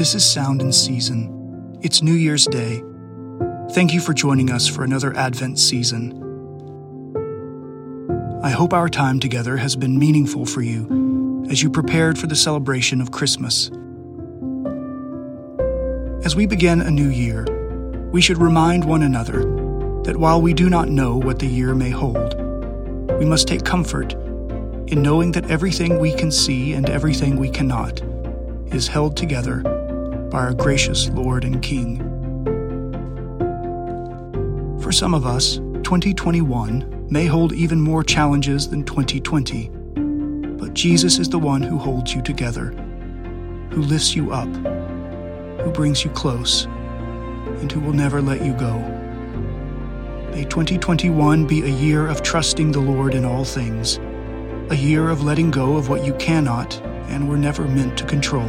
This is Sound and Season. It's New Year's Day. Thank you for joining us for another Advent season. I hope our time together has been meaningful for you as you prepared for the celebration of Christmas. As we begin a new year, we should remind one another that while we do not know what the year may hold, we must take comfort in knowing that everything we can see and everything we cannot is held together by our gracious Lord and King. For some of us, 2021 may hold even more challenges than 2020, but Jesus is the one who holds you together, who lifts you up, who brings you close, and who will never let you go. May 2021 be a year of trusting the Lord in all things, a year of letting go of what you cannot and were never meant to control,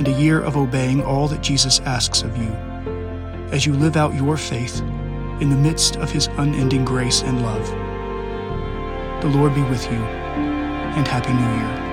and a year of obeying all that Jesus asks of you as you live out your faith in the midst of his unending grace and love. The Lord be with you, and Happy New Year.